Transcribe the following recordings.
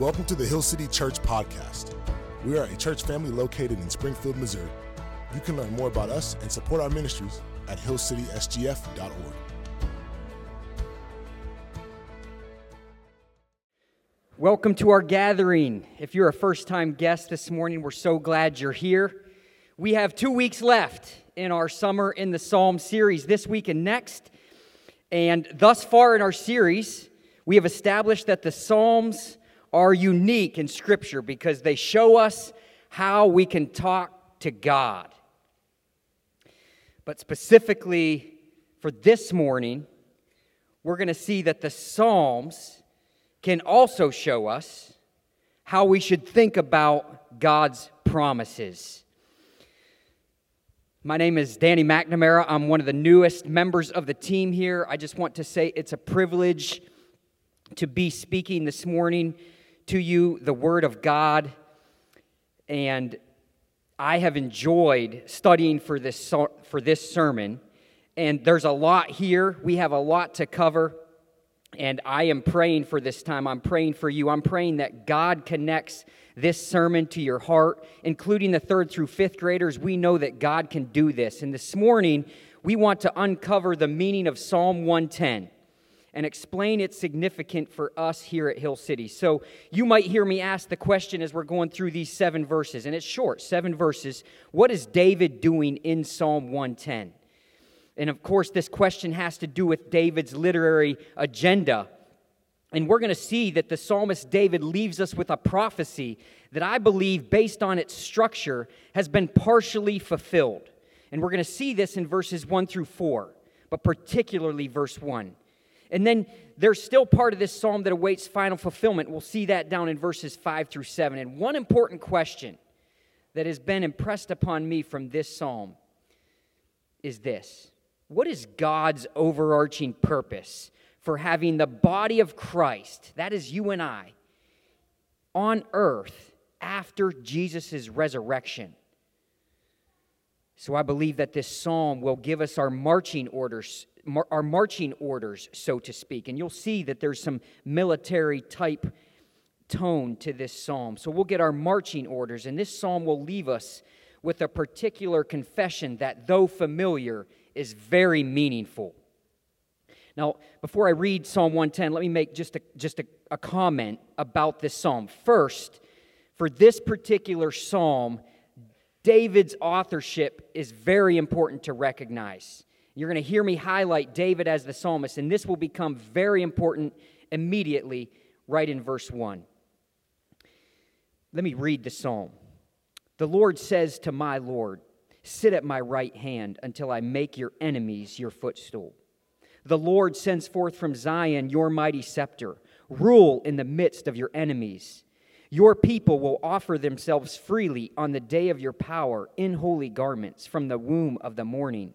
Welcome to the Hill City Church Podcast. We are a church family located in Springfield, Missouri. You can learn more about us and support our ministries at hillcitysgf.org. Welcome to our gathering. If you're a first time guest this morning, we're so glad you're here. We have two weeks left in our Summer in the Psalm series, this week and next. And thus far in our series, we have established that the Psalms are unique in Scripture because they show us how we can talk to God. But specifically for this morning, we're going to see that the Psalms can also show us how we should think about God's promises. My name is Danny McNamara. I'm one of the newest members of the team here. I just want to say it's a privilege to be speaking this morning to you the Word of God. And I have enjoyed studying for this, for this sermon. And there's a lot here. We have a lot to cover. And I am praying for this time. I'm praying for you. I'm praying that God connects this sermon to your heart, including the third through fifth graders. We know that God can do this. And this morning, we want to uncover the meaning of Psalm 110 and explain its significance for us here at Hill City. So you might hear me ask the question as we're going through these seven verses, and it's short, seven verses. What is David doing in Psalm 110? And of course, this question has to do with David's literary agenda. And we're going to see that the psalmist David leaves us with a prophecy that I believe, based on its structure, has been partially fulfilled. And we're going to see this in verses 1 through 4, but particularly verse 1. And then there's still part of this psalm that awaits final fulfillment. We'll see that down in verses 5 through 7. And one important question that has been impressed upon me from this psalm is this what is God's overarching purpose for having the body of Christ, that is you and I, on earth after Jesus' resurrection? So I believe that this psalm will give us our marching orders, mar- our marching orders, so to speak. And you'll see that there's some military type tone to this psalm. So we'll get our marching orders, and this psalm will leave us with a particular confession that, though familiar, is very meaningful. Now, before I read Psalm 110, let me make just a, just a, a comment about this psalm. First, for this particular psalm, David's authorship is very important to recognize. You're going to hear me highlight David as the psalmist, and this will become very important immediately, right in verse 1. Let me read the psalm. The Lord says to my Lord, Sit at my right hand until I make your enemies your footstool. The Lord sends forth from Zion your mighty scepter. Rule in the midst of your enemies. Your people will offer themselves freely on the day of your power in holy garments from the womb of the morning.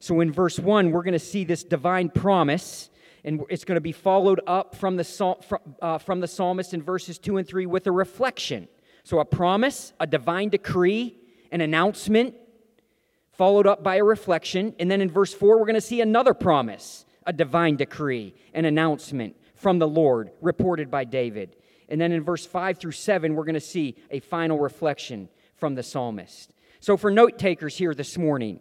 So, in verse 1, we're going to see this divine promise, and it's going to be followed up from the, uh, from the psalmist in verses 2 and 3 with a reflection. So, a promise, a divine decree, an announcement, followed up by a reflection. And then in verse 4, we're going to see another promise, a divine decree, an announcement from the Lord reported by David. And then in verse 5 through 7, we're going to see a final reflection from the psalmist. So, for note takers here this morning,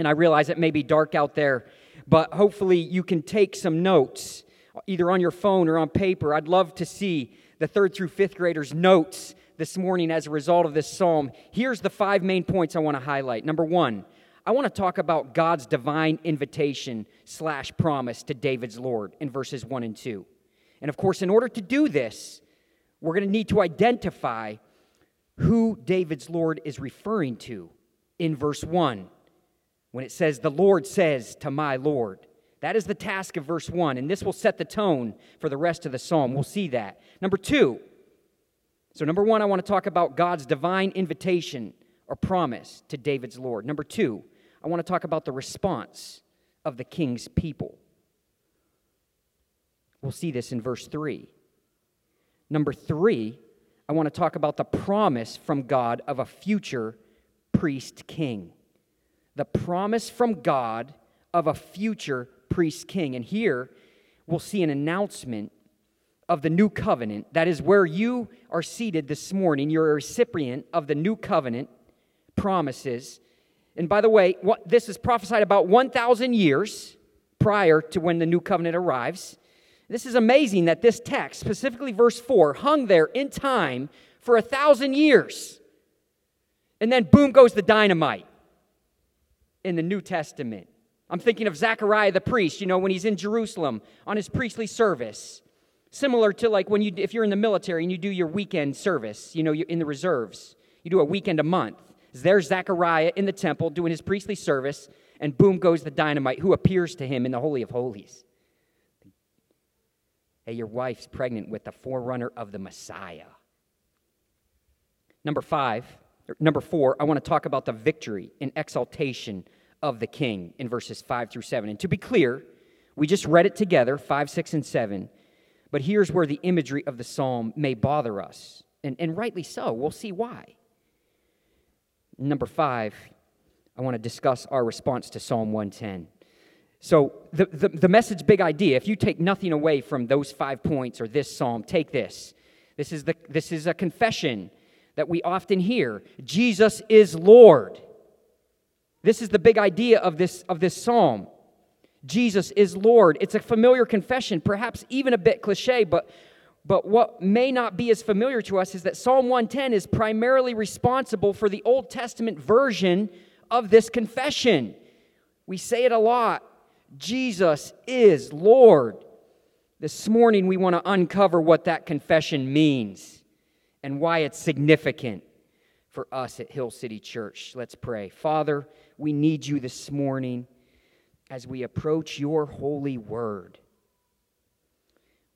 and I realize it may be dark out there, but hopefully you can take some notes either on your phone or on paper. I'd love to see the third through fifth graders' notes this morning as a result of this psalm. Here's the five main points I want to highlight. Number one, I want to talk about God's divine invitation slash promise to David's Lord in verses 1 and 2. And of course, in order to do this, we're going to need to identify who David's Lord is referring to in verse 1 when it says, The Lord says to my Lord. That is the task of verse 1, and this will set the tone for the rest of the psalm. We'll see that. Number two, So, number one, I want to talk about God's divine invitation or promise to David's Lord. Number two, I want to talk about the response of the king's people. We'll see this in verse 3. Number three, I want to talk about the promise from God of a future priest king. The promise from God of a future priest king. And here we'll see an announcement of the new covenant. That is where you are seated this morning. You're a recipient of the new covenant promises. And by the way, what, this is prophesied about 1,000 years prior to when the new covenant arrives. This is amazing that this text, specifically verse 4, hung there in time for a thousand years. And then boom goes the dynamite in the New Testament. I'm thinking of Zechariah the priest, you know, when he's in Jerusalem on his priestly service. Similar to like when you, if you're in the military and you do your weekend service, you know, you're in the reserves, you do a weekend a month. There's Zechariah in the temple doing his priestly service, and boom goes the dynamite, who appears to him in the Holy of Holies. Hey, your wife's pregnant with the forerunner of the Messiah. Number five, number four, I want to talk about the victory and exaltation of the king in verses five through seven. And to be clear, we just read it together, five, six, and seven. But here's where the imagery of the psalm may bother us, and, and rightly so. We'll see why. Number five, I want to discuss our response to Psalm 110. So, the, the, the, message, big idea, if you take nothing away from those five points or this psalm, take this. This is, the, this is a confession that we often hear Jesus is Lord. This is the big idea of this, of this psalm. Jesus is Lord. It's a familiar confession, perhaps even a bit cliche, but, but what may not be as familiar to us is that Psalm 110 is primarily responsible for the Old Testament version of this confession. We say it a lot Jesus is Lord. This morning, we want to uncover what that confession means and why it's significant for us at Hill City Church. Let's pray. Father, we need you this morning as we approach your holy word.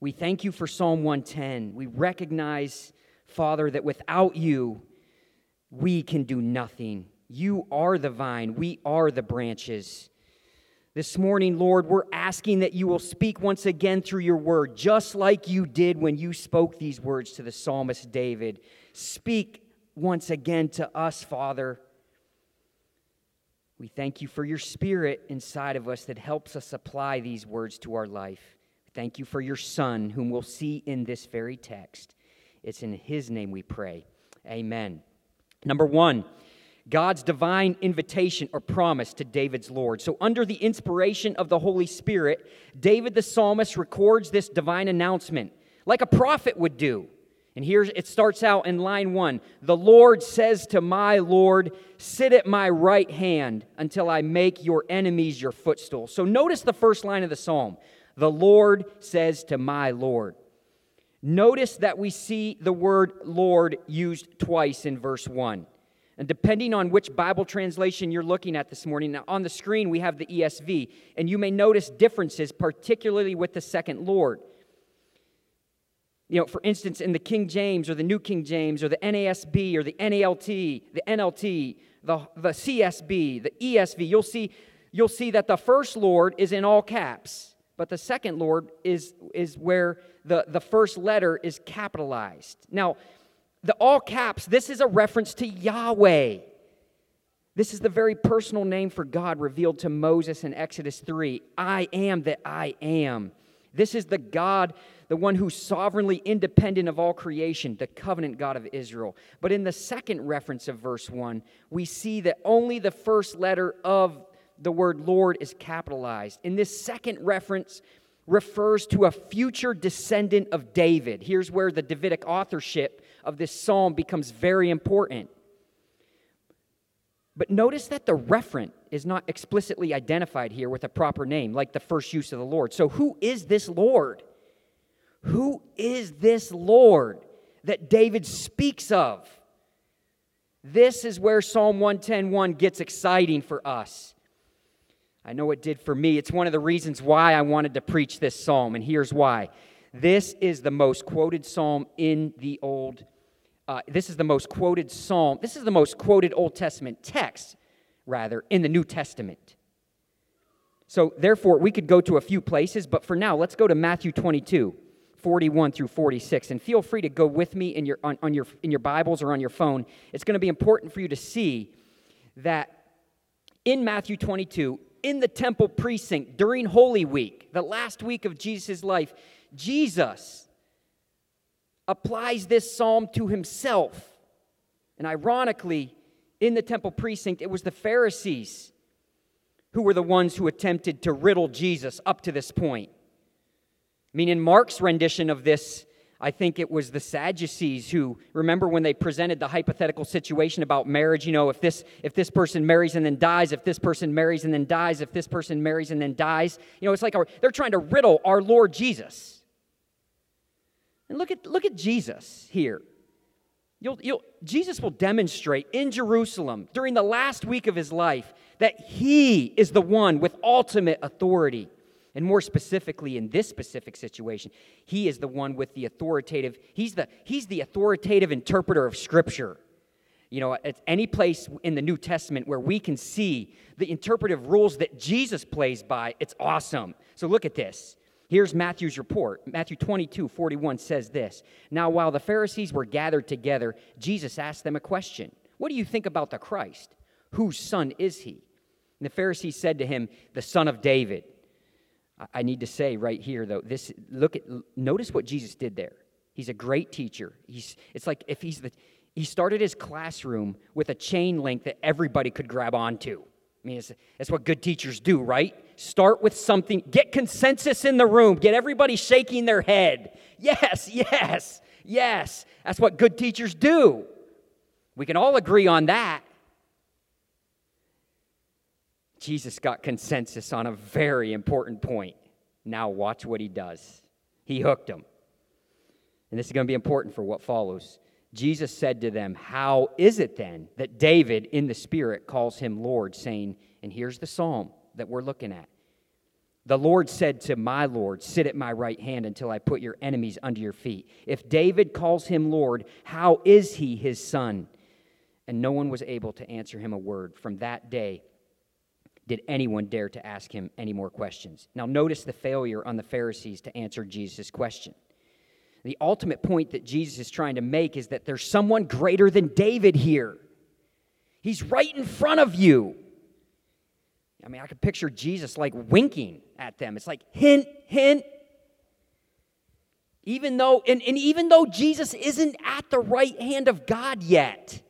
We thank you for Psalm 110. We recognize, Father, that without you, we can do nothing. You are the vine, we are the branches. This morning, Lord, we're asking that you will speak once again through your word, just like you did when you spoke these words to the psalmist David. Speak once again to us, Father. We thank you for your spirit inside of us that helps us apply these words to our life. Thank you for your Son, whom we'll see in this very text. It's in his name we pray. Amen. Number one, God's divine invitation or promise to David's Lord. So, under the inspiration of the Holy Spirit, David the psalmist records this divine announcement like a prophet would do. And here it starts out in line one The Lord says to my Lord, Sit at my right hand until I make your enemies your footstool. So, notice the first line of the psalm The Lord says to my Lord. Notice that we see the word Lord used twice in verse 1. And depending on which Bible translation you're looking at this morning, on the screen we have the ESV, and you may notice differences, particularly with the second Lord. You know, for instance, in the King James or the New King James or the NASB or the NALT, the NLT, the, the CSB, the ESV, you'll see, you'll see that the first Lord is in all caps, but the second Lord is, is where the, the first letter is capitalized. Now, the all caps, this is a reference to Yahweh. This is the very personal name for God revealed to Moses in Exodus 3. I am that I am. This is the God, the one who's sovereignly independent of all creation, the covenant God of Israel. But in the second reference of verse 1, we see that only the first letter of the word Lord is capitalized. In this second reference, refers to a future descendant of David. Here's where the Davidic authorship of this psalm becomes very important. But notice that the referent is not explicitly identified here with a proper name, like the first use of the Lord. So, who is this Lord? Who is this Lord that David speaks of? This is where Psalm 110:1 gets exciting for us. I know it did for me. It's one of the reasons why I wanted to preach this psalm, and here's why. This is the most quoted psalm in the Old Uh, this is the most quoted psalm. This is the most quoted Old Testament text, rather, in the New Testament. So, therefore, we could go to a few places, but for now, let's go to Matthew 22, 41 through 46. And feel free to go with me in your, on, on your, in your Bibles or on your phone. It's going to be important for you to see that in Matthew 22, in the temple precinct during Holy Week, the last week of Jesus' life, Jesus applies this psalm to himself. And ironically, in the temple precinct, it was the Pharisees who were the ones who attempted to riddle Jesus up to this point. I mean, in Mark's rendition of this, I think it was the Sadducees who remember when they presented the hypothetical situation about marriage, you know, if this if this person marries and then dies, if this person marries and then dies, if this person marries and then dies, you know, it's like they're trying to riddle our Lord Jesus. And look at look at Jesus here. You'll, you'll, Jesus will demonstrate in Jerusalem during the last week of his life that he is the one with ultimate authority. And more specifically, in this specific situation, he is the one with the authoritative, he's the, he's the authoritative interpreter of Scripture. You know, at any place in the New Testament where we can see the interpretive rules that Jesus plays by, it's awesome. So look at this. Here's Matthew's report. Matthew 22, 41 says this Now, while the Pharisees were gathered together, Jesus asked them a question What do you think about the Christ? Whose son is he? And the Pharisees said to him, The son of David. I need to say right here, though, this look at notice what Jesus did there. He's a great teacher. He's it's like if he's the he started his classroom with a chain link that everybody could grab onto. I mean, it's, it's what good teachers do, right? Start with something, get consensus in the room, get everybody shaking their head. Yes, yes, yes. That's what good teachers do. We can all agree on that. Jesus got consensus on a very important point. Now, watch what he does. He hooked them. And this is going to be important for what follows. Jesus said to them, How is it then that David in the Spirit calls him Lord, saying, and here's the psalm that we're looking at. The Lord said to my Lord, Sit at my right hand until I put your enemies under your feet. If David calls him Lord, how is he his son? And no one was able to answer him a word. From that day, did anyone dare to ask him any more questions. Now, notice the failure on the Pharisees to answer Jesus' question. The ultimate point that Jesus is trying to make is that there's someone greater than David here. He's right in front of you. I mean, I could picture Jesus like winking at them. It's like, hint, hint. Even though, and, and even though Jesus isn't at the right hand of God yet,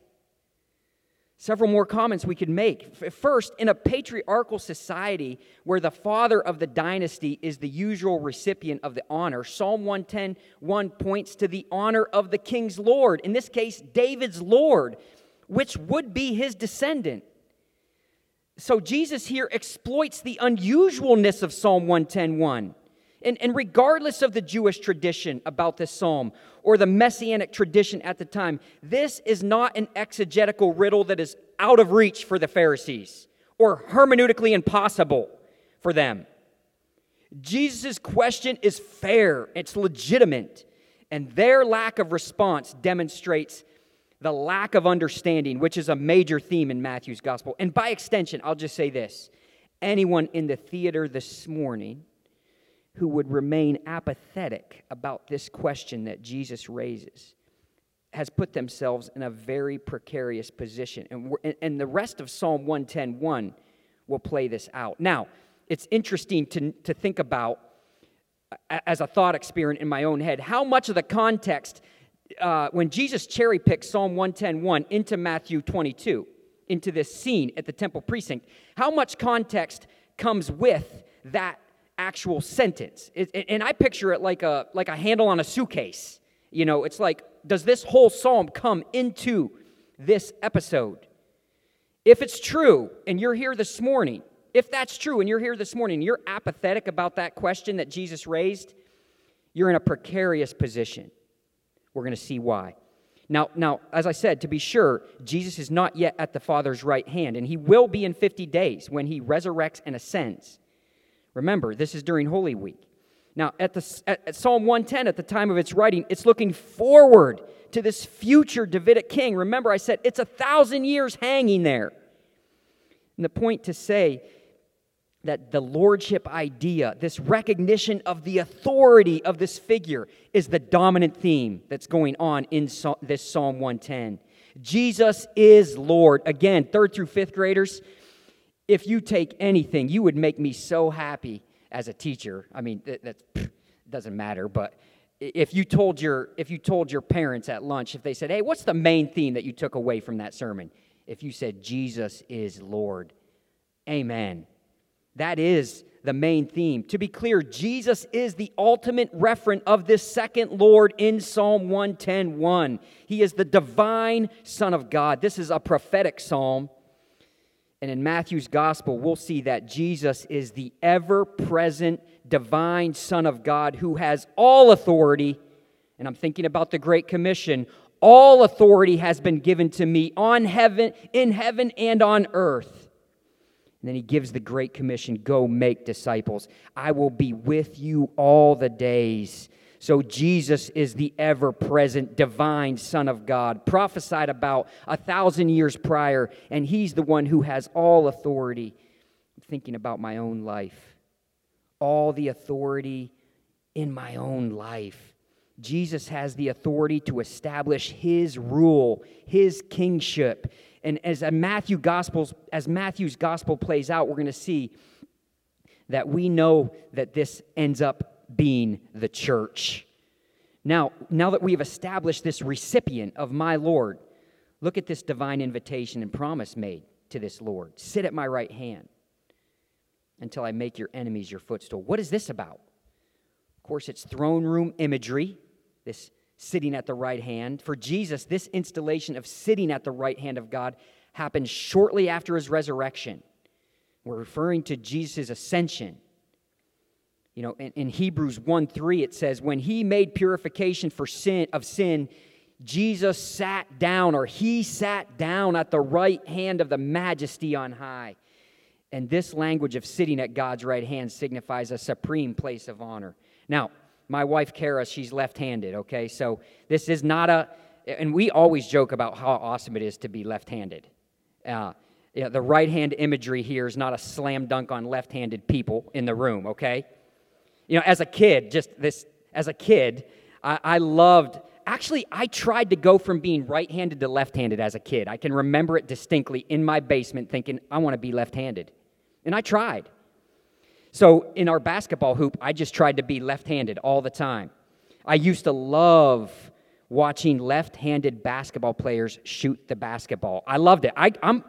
Several more comments we could make. First, in a patriarchal society where the father of the dynasty is the usual recipient of the honor, Psalm 110 1 points to the honor of the king's Lord, in this case, David's Lord, which would be his descendant. So Jesus here exploits the unusualness of Psalm 110 1. And, and regardless of the Jewish tradition about this psalm or the messianic tradition at the time, this is not an exegetical riddle that is out of reach for the Pharisees or hermeneutically impossible for them. Jesus' question is fair, it's legitimate, and their lack of response demonstrates the lack of understanding, which is a major theme in Matthew's gospel. And by extension, I'll just say this anyone in the theater this morning who would remain apathetic about this question that Jesus raises has put themselves in a very precarious position. And, and the rest of Psalm 110.1 will play this out. Now, it's interesting to, to think about as a thought experiment in my own head how much of the context uh, when Jesus cherry picks Psalm 110.1 into Matthew 22, into this scene at the temple precinct, how much context comes with that actual sentence. It, and I picture it like a, like a handle on a suitcase. You know, it's like, does this whole psalm come into this episode? If it's true, and you're here this morning, if that's true, and you're here this morning, you're apathetic about that question that Jesus raised, you're in a precarious position. We're going to see why. Now, now, as I said, to be sure, Jesus is not yet at the Father's right hand, and he will be in 50 days when he resurrects and ascends. Remember, this is during Holy Week. Now, at, the, at, at Psalm 110, at the time of its writing, it's looking forward to this future Davidic king. Remember, I said it's a thousand years hanging there. And the point to say that the lordship idea, this recognition of the authority of this figure, is the dominant theme that's going on in this Psalm 110. Jesus is Lord. Again, third through fifth graders, if you take anything, you would make me so happy as a teacher. I mean, that, that doesn't matter, but if you told your if you told your parents at lunch if they said, "Hey, what's the main theme that you took away from that sermon?" If you said Jesus is Lord. Amen. That is the main theme. To be clear, Jesus is the ultimate referent of this second Lord in Psalm 110:1. He is the divine Son of God. This is a prophetic psalm. And in Matthew's gospel, we'll see that Jesus is the ever present divine Son of God who has all authority. And I'm thinking about the Great Commission. All authority has been given to me on heaven, in heaven and on earth. And then he gives the Great Commission go make disciples. I will be with you all the days so Jesus is the ever present divine Son of God, prophesied about a thousand years prior, and he's the one who has all authority. I'm thinking about my own life, all the authority in my own life. Jesus has the authority to establish his rule, his kingship. And as Matthew Gospels, as Matthew's gospel plays out, we're going to see that we know that this ends up being the church. Now, now that we've established this recipient of my Lord, look at this divine invitation and promise made to this Lord. Sit at my right hand until I make your enemies your footstool. What is this about? Of course, it's throne room imagery, this sitting at the right hand. For Jesus, this installation of sitting at the right hand of God happened shortly after his resurrection. We're referring to Jesus' ascension. You know, in, in Hebrews 1 3, it says, When he made purification for sin of sin, Jesus sat down, or he sat down at the right hand of the majesty on high. And this language of sitting at God's right hand signifies a supreme place of honor. Now, my wife Kara, she's left handed, okay? So this is not a, and we always joke about how awesome it is to be left handed. Uh, yeah, the right hand imagery here is not a slam dunk on left handed people in the room, okay? You know, as a kid, just this, as a kid, I, I loved, actually, I tried to go from being right handed to left handed as a kid. I can remember it distinctly in my basement thinking, I want to be left handed. And I tried. So in our basketball hoop, I just tried to be left handed all the time. I used to love watching left handed basketball players shoot the basketball. I loved it. I, am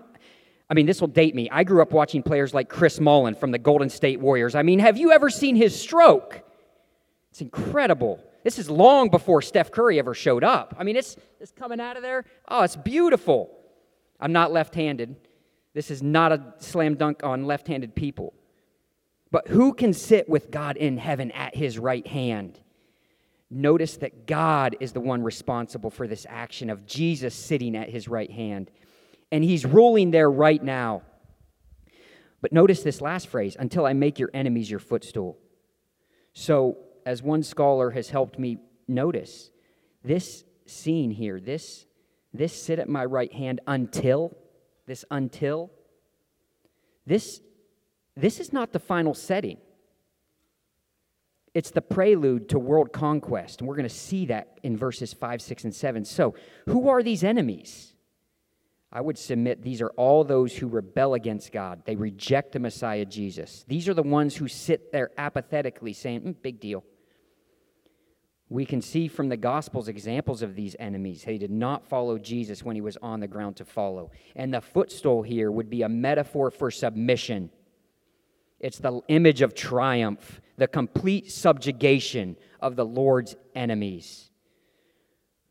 I mean, this will date me. I grew up watching players like Chris Mullin from the Golden State Warriors. I mean, have you ever seen his stroke? It's incredible. This is long before Steph Curry ever showed up. I mean, it's, it's coming out of there. Oh, it's beautiful. I'm not left handed. This is not a slam dunk on left handed people. But who can sit with God in heaven at his right hand? Notice that God is the one responsible for this action of Jesus sitting at his right hand and he's ruling there right now. But notice this last phrase until I make your enemies your footstool. So, as one scholar has helped me notice, this scene here, this, this sit at my right hand until, this until, this, this is not the final setting. It's the prelude to world conquest. And we're going to see that in verses 5, 6, and 7. So, who are these enemies? I would submit these are all those who rebel against God. They reject the Messiah Jesus. These are the ones who sit there apathetically saying, mm, big deal. We can see from the Gospels examples of these enemies. They did not follow Jesus when he was on the ground to follow. And the footstool here would be a metaphor for submission. It's the image of triumph, the complete subjugation of the Lord's enemies.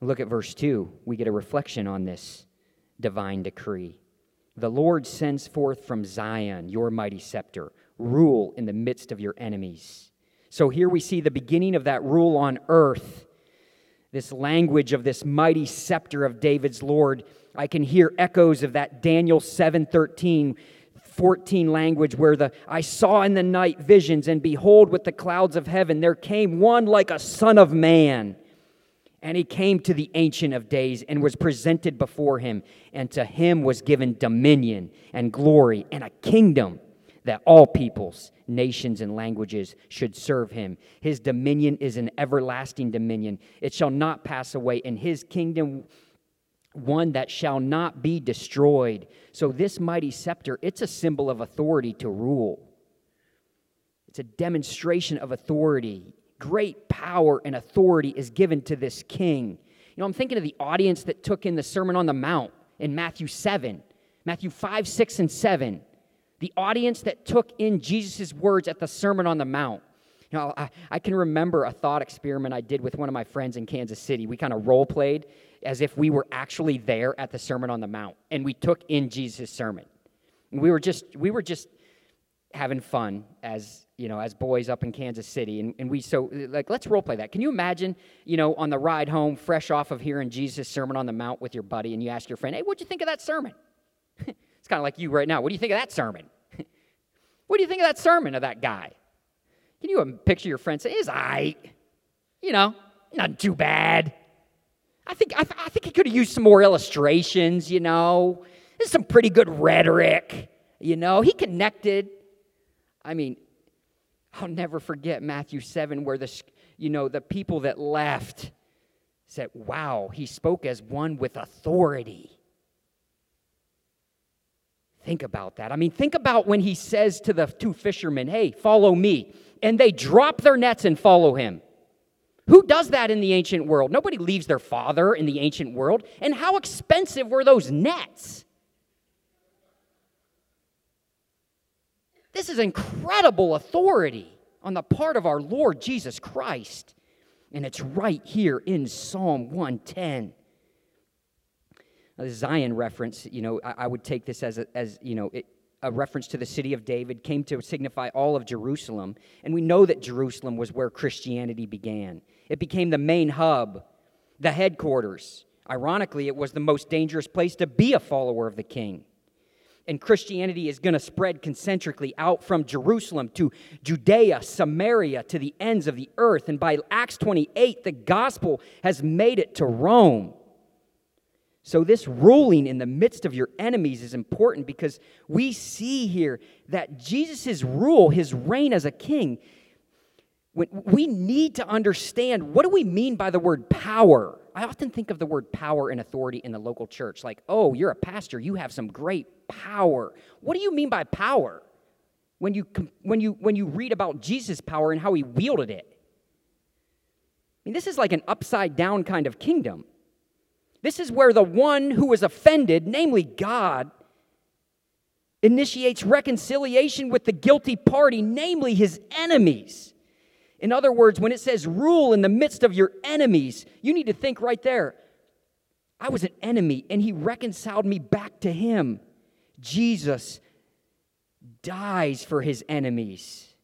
Look at verse 2. We get a reflection on this divine decree. The Lord sends forth from Zion your mighty scepter, rule in the midst of your enemies. So here we see the beginning of that rule on earth. This language of this mighty scepter of David's Lord. I can hear echoes of that Daniel 7:13 14 language where the I saw in the night visions and behold with the clouds of heaven there came one like a son of man. And he came to the ancient of days and was presented before him and to him was given dominion and glory and a kingdom that all peoples nations and languages should serve him. His dominion is an everlasting dominion. It shall not pass away and his kingdom one that shall not be destroyed. So, this mighty scepter, it's a symbol of authority to rule. It's a demonstration of authority. Great power and authority is given to this king. You know, I'm thinking of the audience that took in the Sermon on the Mount in Matthew 7, Matthew 5, 6, and 7. The audience that took in Jesus' words at the Sermon on the Mount. Know, I, I, can remember a thought experiment I did with one of my friends in Kansas City. We kind of role played as if we were actually there at the Sermon on the Mount and we took in Jesus' sermon. We were just, we were just having fun as, you know, as boys up in Kansas City. And, and we, so, like, let's role play that. Can you imagine, you know, on the ride home, fresh off of hearing Jesus' Sermon on the Mount with your buddy, and you ask your friend, hey, what'd you think of that sermon? it's kind of like you right now. What do you think of that sermon? what do you think of that sermon of that guy? Can you um, picture your friend saying, is I, you know, not too bad. I think, I, I think he could have used some more illustrations, you know. There's some pretty good rhetoric, you know. He connected. I mean, I'll never forget Matthew 7, where the, you know, the people that left said, wow, he spoke as one with authority. Think about that. I mean, think about when he says to the two fishermen, hey, follow me. And they drop their nets and follow him. Who does that in the ancient world? Nobody leaves their father in the ancient world. And how expensive were those nets? This is incredible authority on the part of our Lord Jesus Christ. And it's right here in Psalm 110. Zion reference, you know, I, I would take this as, a, as you know, it, a reference to the city of David, came to signify all of Jerusalem. And we know that Jerusalem was where Christianity began. It became the main hub, the headquarters. Ironically, it was the most dangerous place to be a follower of the king. And Christianity is going to spread concentrically out from Jerusalem to Judea, Samaria, to the ends of the earth. And by Acts 28, the gospel has made it to Rome. So, this ruling in the midst of your enemies is important because we see here that Jesus' rule, his reign as a king, we need to understand what do we mean by the word power? I often think of the word power and authority in the local church like, oh, you're a pastor, you have some great power. What do you mean by power? When you, when you, when you read about Jesus' power and how he wielded it. I mean, this is like an upside down kind of kingdom. This is where the one who was offended, namely God, initiates reconciliation with the guilty party, namely his enemies. In other words, when it says rule in the midst of your enemies, you need to think right there. I was an enemy and he reconciled me back to him. Jesus dies for his enemies.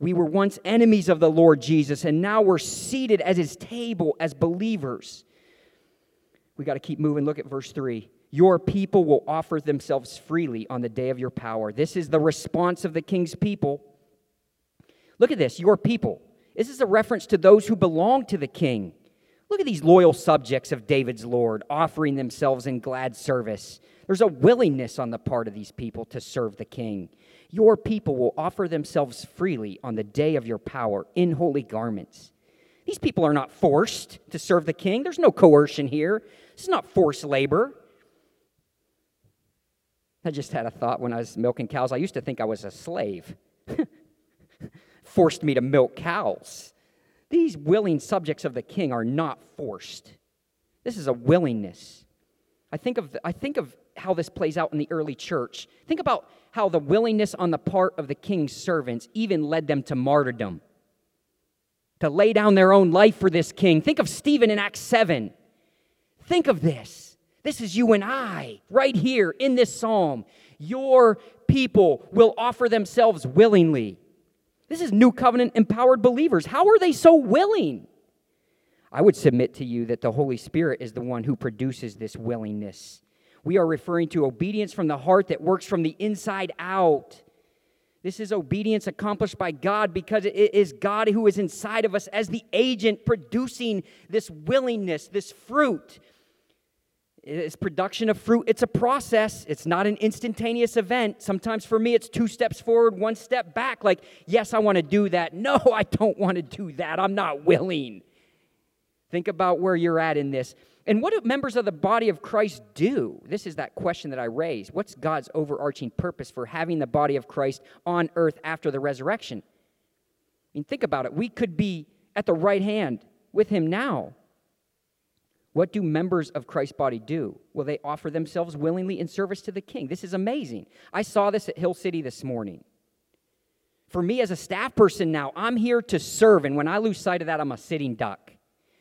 We were once enemies of the Lord Jesus, and now we're seated at his table as believers. We got to keep moving. Look at verse 3. Your people will offer themselves freely on the day of your power. This is the response of the king's people. Look at this, your people. This is a reference to those who belong to the king. Look at these loyal subjects of David's Lord offering themselves in glad service. There's a willingness on the part of these people to serve the king. Your people will offer themselves freely on the day of your power in holy garments. These people are not forced to serve the king. There's no coercion here. This is not forced labor. I just had a thought when I was milking cows. I used to think I was a slave. forced me to milk cows. These willing subjects of the king are not forced. This is a willingness. I think of, I think of how this plays out in the early church. Think about how the willingness on the part of the king's servants even led them to martyrdom, to lay down their own life for this king. Think of Stephen in Acts 7. Think of this. This is you and I, right here in this psalm. Your people will offer themselves willingly. This is new covenant empowered believers. How are they so willing? I would submit to you that the Holy Spirit is the one who produces this willingness. We are referring to obedience from the heart that works from the inside out. This is obedience accomplished by God because it is God who is inside of us as the agent producing this willingness, this fruit. It's production of fruit. It's a process. It's not an instantaneous event. Sometimes for me, it's two steps forward, one step back. Like, yes, I want to do that. No, I don't want to do that. I'm not willing. Think about where you're at in this. And what do members of the body of Christ do? This is that question that I raised. What's God's overarching purpose for having the body of Christ on earth after the resurrection? I mean, think about it. We could be at the right hand with him now. What do members of Christ's body do? Well, they offer themselves willingly in service to the king. This is amazing. I saw this at Hill City this morning. For me as a staff person now, I'm here to serve, and when I lose sight of that, I'm a sitting duck.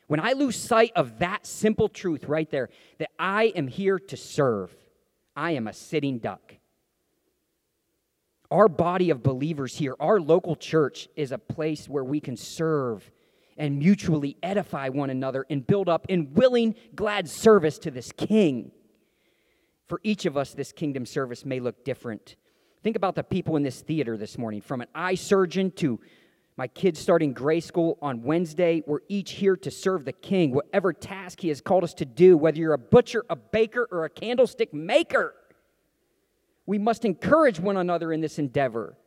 When I lose sight of that simple truth right there, that I am here to serve, I am a sitting duck. Our body of believers here, our local church, is a place where we can serve and mutually edify one another and build up in willing, glad service to this King. For each of us, this kingdom service may look different. Think about the people in this theater this morning, from an eye surgeon to my kids starting grade school on Wednesday. We're each here to serve the King, whatever task He has called us to do, whether you're a butcher, a baker, or a candlestick maker. We must encourage one another in this endeavor.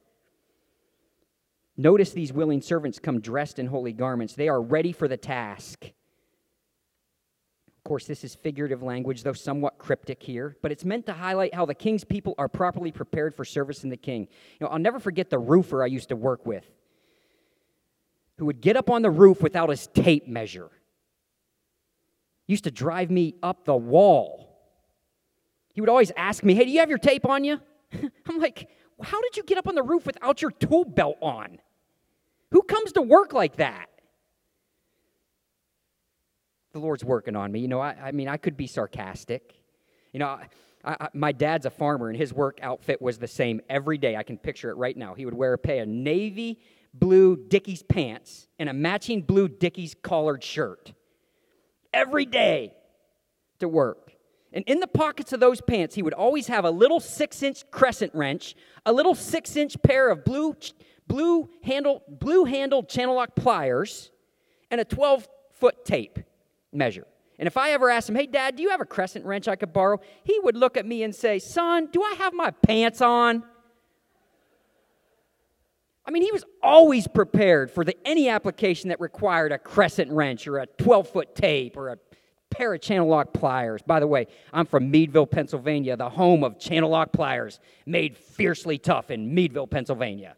Notice these willing servants come dressed in holy garments. They are ready for the task. Of course, this is figurative language, though somewhat cryptic here, but it's meant to highlight how the king's people are properly prepared for service in the king. You know, I'll never forget the roofer I used to work with who would get up on the roof without his tape measure. Used to drive me up the wall. He would always ask me, Hey, do you have your tape on you? I'm like, How did you get up on the roof without your tool belt on? Who comes to work like that? The Lord's working on me. You know, I, I mean, I could be sarcastic. You know, I, I, my dad's a farmer, and his work outfit was the same every day. I can picture it right now. He would wear a pair of navy blue Dickies pants and a matching blue Dickies collared shirt every day to work. And in the pockets of those pants, he would always have a little six inch crescent wrench, a little six inch pair of blue blue handle, blue handled channel lock pliers, and a 12 foot tape measure. And if I ever asked him, hey, dad, do you have a crescent wrench I could borrow? He would look at me and say, son, do I have my pants on? I mean, he was always prepared for the, any application that required a crescent wrench or a 12 foot tape or a pair of channel lock pliers. By the way, I'm from Meadville, Pennsylvania, the home of channel lock pliers, made fiercely tough in Meadville, Pennsylvania.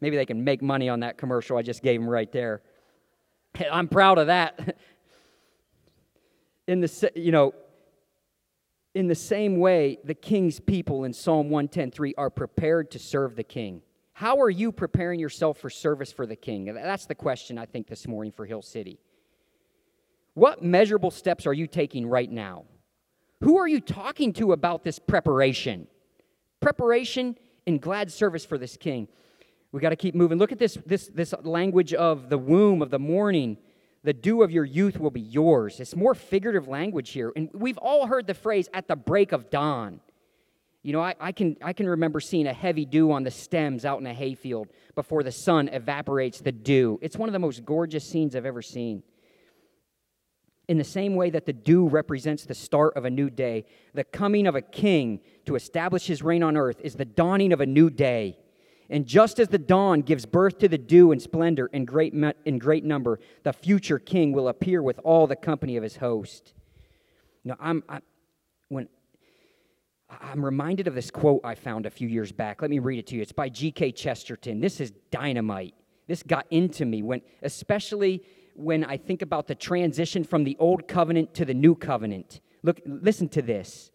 Maybe they can make money on that commercial I just gave them right there. I'm proud of that. In the you know, in the same way, the king's people in Psalm 110:3 are prepared to serve the king. How are you preparing yourself for service for the king? That's the question I think this morning for Hill City. What measurable steps are you taking right now? Who are you talking to about this preparation? Preparation and glad service for this king. We got to keep moving. Look at this, this, this language of the womb, of the morning. The dew of your youth will be yours. It's more figurative language here. And we've all heard the phrase at the break of dawn. You know, I, I, can, I can remember seeing a heavy dew on the stems out in a hayfield before the sun evaporates the dew. It's one of the most gorgeous scenes I've ever seen. In the same way that the dew represents the start of a new day, the coming of a king to establish his reign on earth is the dawning of a new day. And just as the dawn gives birth to the dew and splendor in great, in great number, the future king will appear with all the company of his host. Now, I'm, I, when, I'm reminded of this quote I found a few years back. Let me read it to you. It's by G.K. Chesterton. This is dynamite. This got into me when, especially when I think about the transition from the old covenant to the new covenant. Look, listen to this.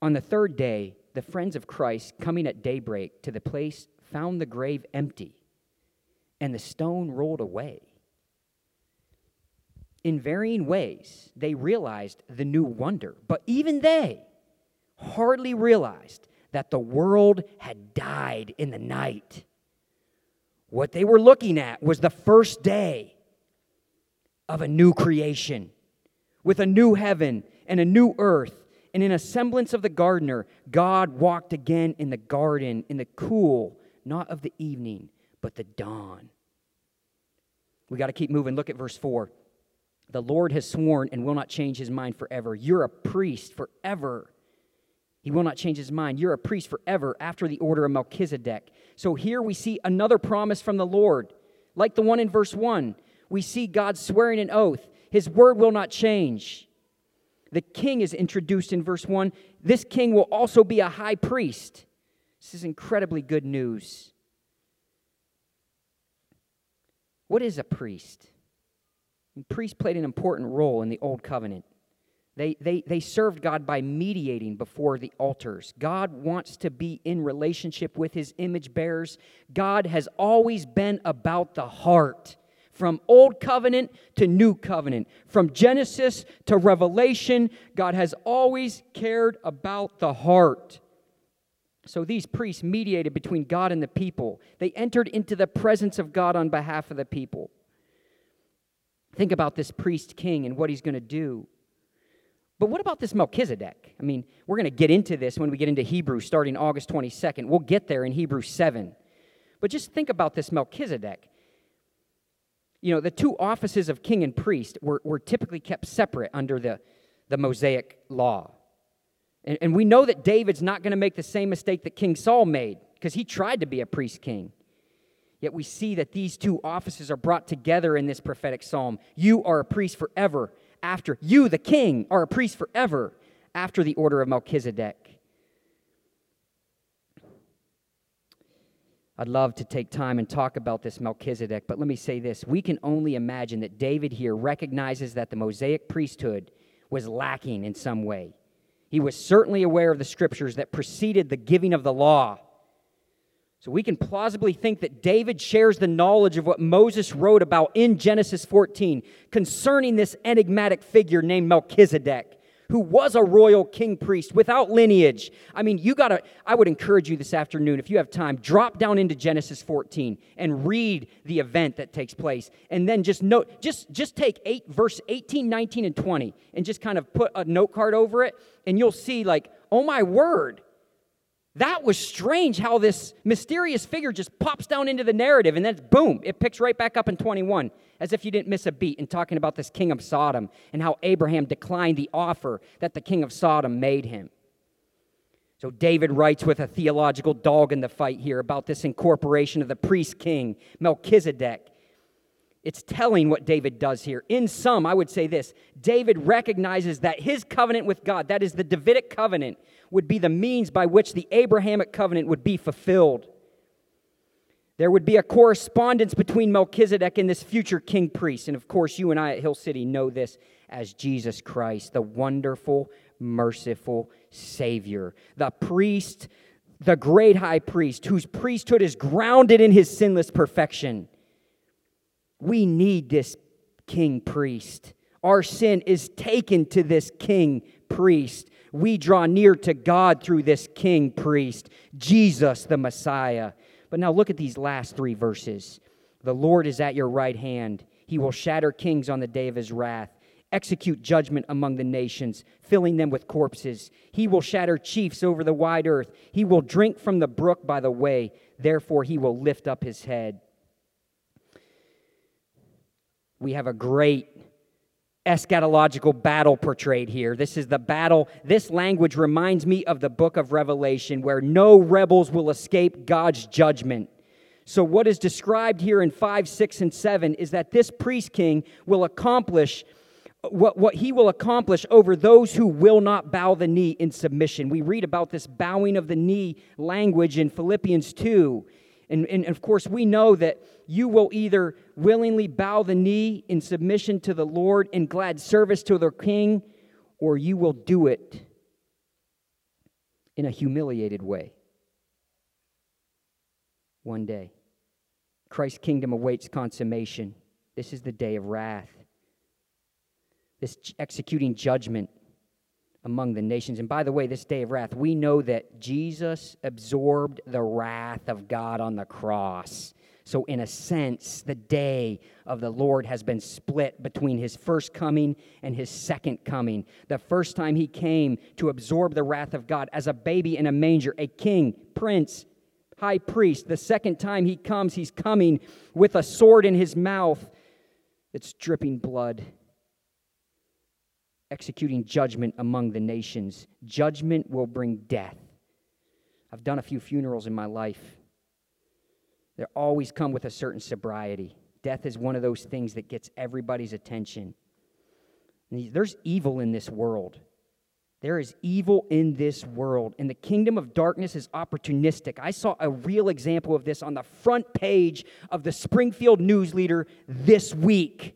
On the third day, the friends of Christ, coming at daybreak to the place, found the grave empty and the stone rolled away. In varying ways, they realized the new wonder, but even they hardly realized that the world had died in the night. What they were looking at was the first day of a new creation with a new heaven and a new earth. And in a semblance of the gardener, God walked again in the garden in the cool, not of the evening, but the dawn. We got to keep moving. Look at verse 4. The Lord has sworn and will not change his mind forever. You're a priest forever. He will not change his mind. You're a priest forever after the order of Melchizedek. So here we see another promise from the Lord, like the one in verse 1. We see God swearing an oath. His word will not change. The king is introduced in verse 1. This king will also be a high priest. This is incredibly good news. What is a priest? Priests played an important role in the Old Covenant. They, they, they served God by mediating before the altars. God wants to be in relationship with his image bearers. God has always been about the heart from old covenant to new covenant, from Genesis to Revelation, God has always cared about the heart. So these priests mediated between God and the people. They entered into the presence of God on behalf of the people. Think about this priest king and what he's going to do. But what about this Melchizedek? I mean, we're going to get into this when we get into Hebrews starting August 22nd. We'll get there in Hebrews 7. But just think about this Melchizedek you know, the two offices of king and priest were, were typically kept separate under the, the Mosaic law. And, and we know that David's not going to make the same mistake that King Saul made because he tried to be a priest king. Yet we see that these two offices are brought together in this prophetic psalm. You are a priest forever after, you, the king, are a priest forever after the order of Melchizedek. I'd love to take time and talk about this Melchizedek, but let me say this. We can only imagine that David here recognizes that the Mosaic priesthood was lacking in some way. He was certainly aware of the scriptures that preceded the giving of the law. So we can plausibly think that David shares the knowledge of what Moses wrote about in Genesis 14 concerning this enigmatic figure named Melchizedek who was a royal king priest without lineage. I mean, you got to, I would encourage you this afternoon, if you have time, drop down into Genesis 14 and read the event that takes place. And then just note, just, just take eight, verse 18, 19, and 20 and just kind of put a note card over it. And you'll see, like, oh my word, that was strange how this mysterious figure just pops down into the narrative and then boom, it picks right back up in 21 as if you didn't miss a beat in talking about this king of Sodom and how Abraham declined the offer that the king of Sodom made him. So David writes with a theological dog in the fight here about this incorporation of the priest king, Melchizedek. It's telling what David does here. In sum, I would say this David recognizes that his covenant with God, that is the Davidic covenant, would be the means by which the Abrahamic covenant would be fulfilled. There would be a correspondence between Melchizedek and this future king priest. And of course, you and I at Hill City know this as Jesus Christ, the wonderful, merciful Savior, the priest, the great high priest, whose priesthood is grounded in his sinless perfection. We need this king priest. Our sin is taken to this king priest we draw near to God through this king priest, Jesus the Messiah. But now look at these last three verses. The Lord is at your right hand. He will shatter kings on the day of his wrath, execute judgment among the nations, filling them with corpses. He will shatter chiefs over the wide earth. He will drink from the brook by the way. Therefore, he will lift up his head. We have a great eschatological battle portrayed here. This is the battle. This language reminds me of the book of Revelation, where no rebels will escape God's judgment. So, what is described here in 5, 6, and 7 is that this priest king will accomplish what, what he will accomplish over those who will not bow the knee in submission. We read about this bowing of the knee language in Philippians 2. And, and of course, we know that you will either willingly bow the knee in submission to the Lord in glad service to the king, or you will do it in a humiliated way. One day, Christ's kingdom awaits consummation. This is the day of wrath, this executing judgment among the nations. And by the way, this day of wrath, we know that Jesus absorbed the wrath of God on the cross. So, in a sense, the day of the Lord has been split between his first coming and his second coming. The first time he came to absorb the wrath of God as a baby in a manger, a king, prince, high priest. The second time he comes, he's coming with a sword in his mouth that's dripping blood, executing judgment among the nations. Judgment will bring death. I've done a few funerals in my life. They always come with a certain sobriety. Death is one of those things that gets everybody's attention. There's evil in this world. There is evil in this world, and the kingdom of darkness is opportunistic. I saw a real example of this on the front page of the Springfield News Leader this week.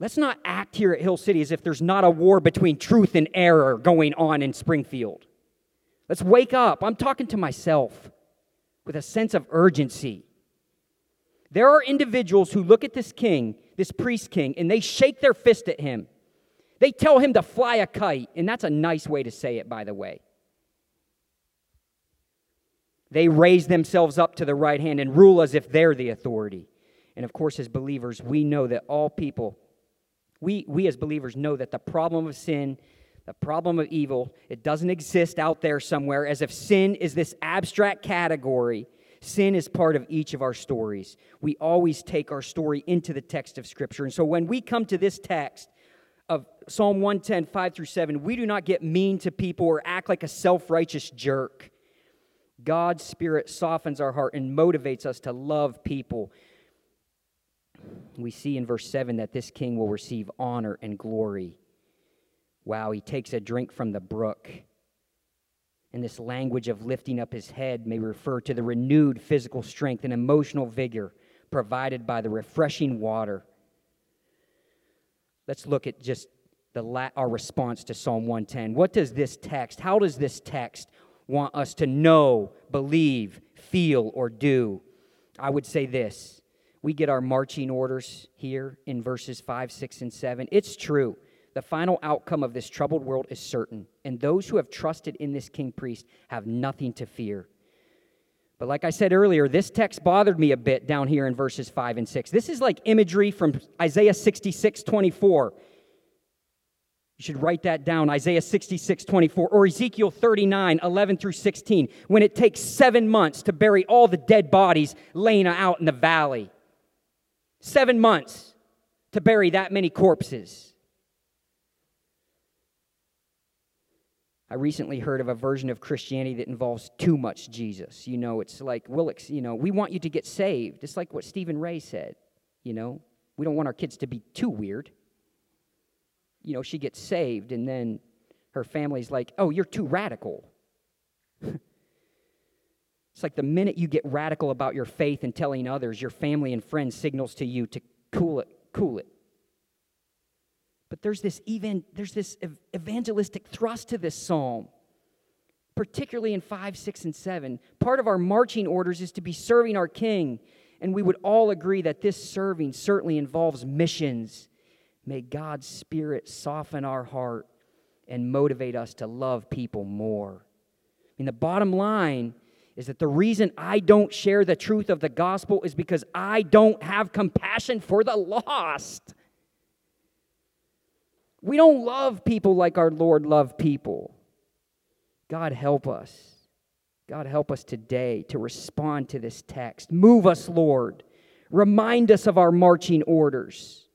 Let's not act here at Hill City as if there's not a war between truth and error going on in Springfield. Let's wake up. I'm talking to myself with a sense of urgency. There are individuals who look at this king, this priest king, and they shake their fist at him. They tell him to fly a kite, and that's a nice way to say it, by the way. They raise themselves up to the right hand and rule as if they're the authority. And of course, as believers, we know that all people, we, we as believers know that the problem of sin the problem of evil, it doesn't exist out there somewhere as if sin is this abstract category. Sin is part of each of our stories. We always take our story into the text of Scripture. And so when we come to this text of Psalm 110, 5 through 7, we do not get mean to people or act like a self righteous jerk. God's Spirit softens our heart and motivates us to love people. We see in verse 7 that this king will receive honor and glory. Wow, he takes a drink from the brook. And this language of lifting up his head may refer to the renewed physical strength and emotional vigor provided by the refreshing water. Let's look at just the la- our response to Psalm 110. What does this text, how does this text want us to know, believe, feel, or do? I would say this. We get our marching orders here in verses 5, 6, and 7. It's true. The final outcome of this troubled world is certain, and those who have trusted in this king priest have nothing to fear. But like I said earlier, this text bothered me a bit down here in verses 5 and 6. This is like imagery from Isaiah 66 24. You should write that down Isaiah 66 24 or Ezekiel 39 11 through 16, when it takes seven months to bury all the dead bodies laying out in the valley. Seven months to bury that many corpses. I recently heard of a version of Christianity that involves too much Jesus. You know, it's like, we'll, you know, we want you to get saved. It's like what Stephen Ray said. You know, we don't want our kids to be too weird. You know, she gets saved, and then her family's like, oh, you're too radical. it's like the minute you get radical about your faith and telling others, your family and friends signals to you to cool it, cool it. But there's this even there's this evangelistic thrust to this psalm, particularly in 5, 6, and 7. Part of our marching orders is to be serving our king, and we would all agree that this serving certainly involves missions. May God's Spirit soften our heart and motivate us to love people more. I mean, the bottom line is that the reason I don't share the truth of the gospel is because I don't have compassion for the lost. We don't love people like our Lord loved people. God help us. God help us today to respond to this text. Move us, Lord. Remind us of our marching orders.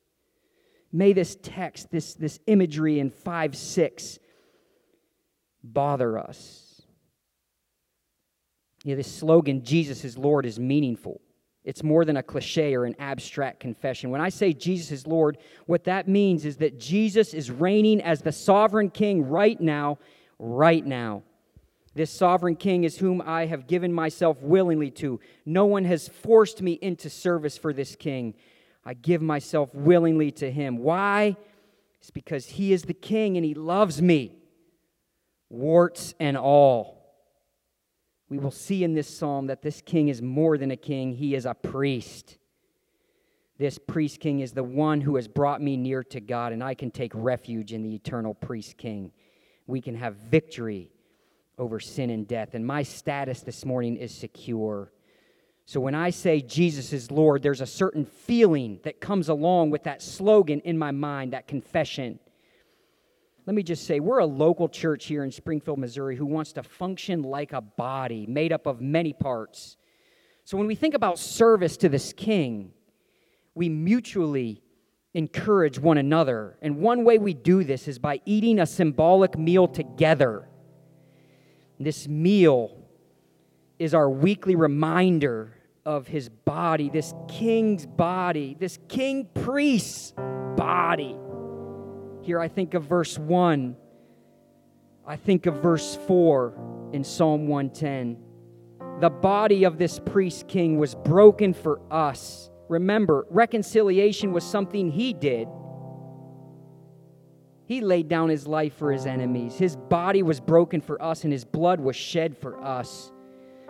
May this text, this, this imagery in 5 6, bother us. You know, this slogan, Jesus is Lord, is meaningful. It's more than a cliche or an abstract confession. When I say Jesus is Lord, what that means is that Jesus is reigning as the sovereign king right now, right now. This sovereign king is whom I have given myself willingly to. No one has forced me into service for this king. I give myself willingly to him. Why? It's because he is the king and he loves me, warts and all we will see in this psalm that this king is more than a king, he is a priest. This priest king is the one who has brought me near to God, and I can take refuge in the eternal priest king. We can have victory over sin and death. And my status this morning is secure. So when I say Jesus is Lord, there's a certain feeling that comes along with that slogan in my mind, that confession. Let me just say, we're a local church here in Springfield, Missouri, who wants to function like a body made up of many parts. So when we think about service to this king, we mutually encourage one another. And one way we do this is by eating a symbolic meal together. This meal is our weekly reminder of his body, this king's body, this king priest's body. Here I think of verse 1. I think of verse 4 in Psalm 110. The body of this priest king was broken for us. Remember, reconciliation was something he did. He laid down his life for his enemies. His body was broken for us, and his blood was shed for us.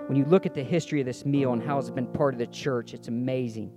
When you look at the history of this meal and how it's been part of the church, it's amazing.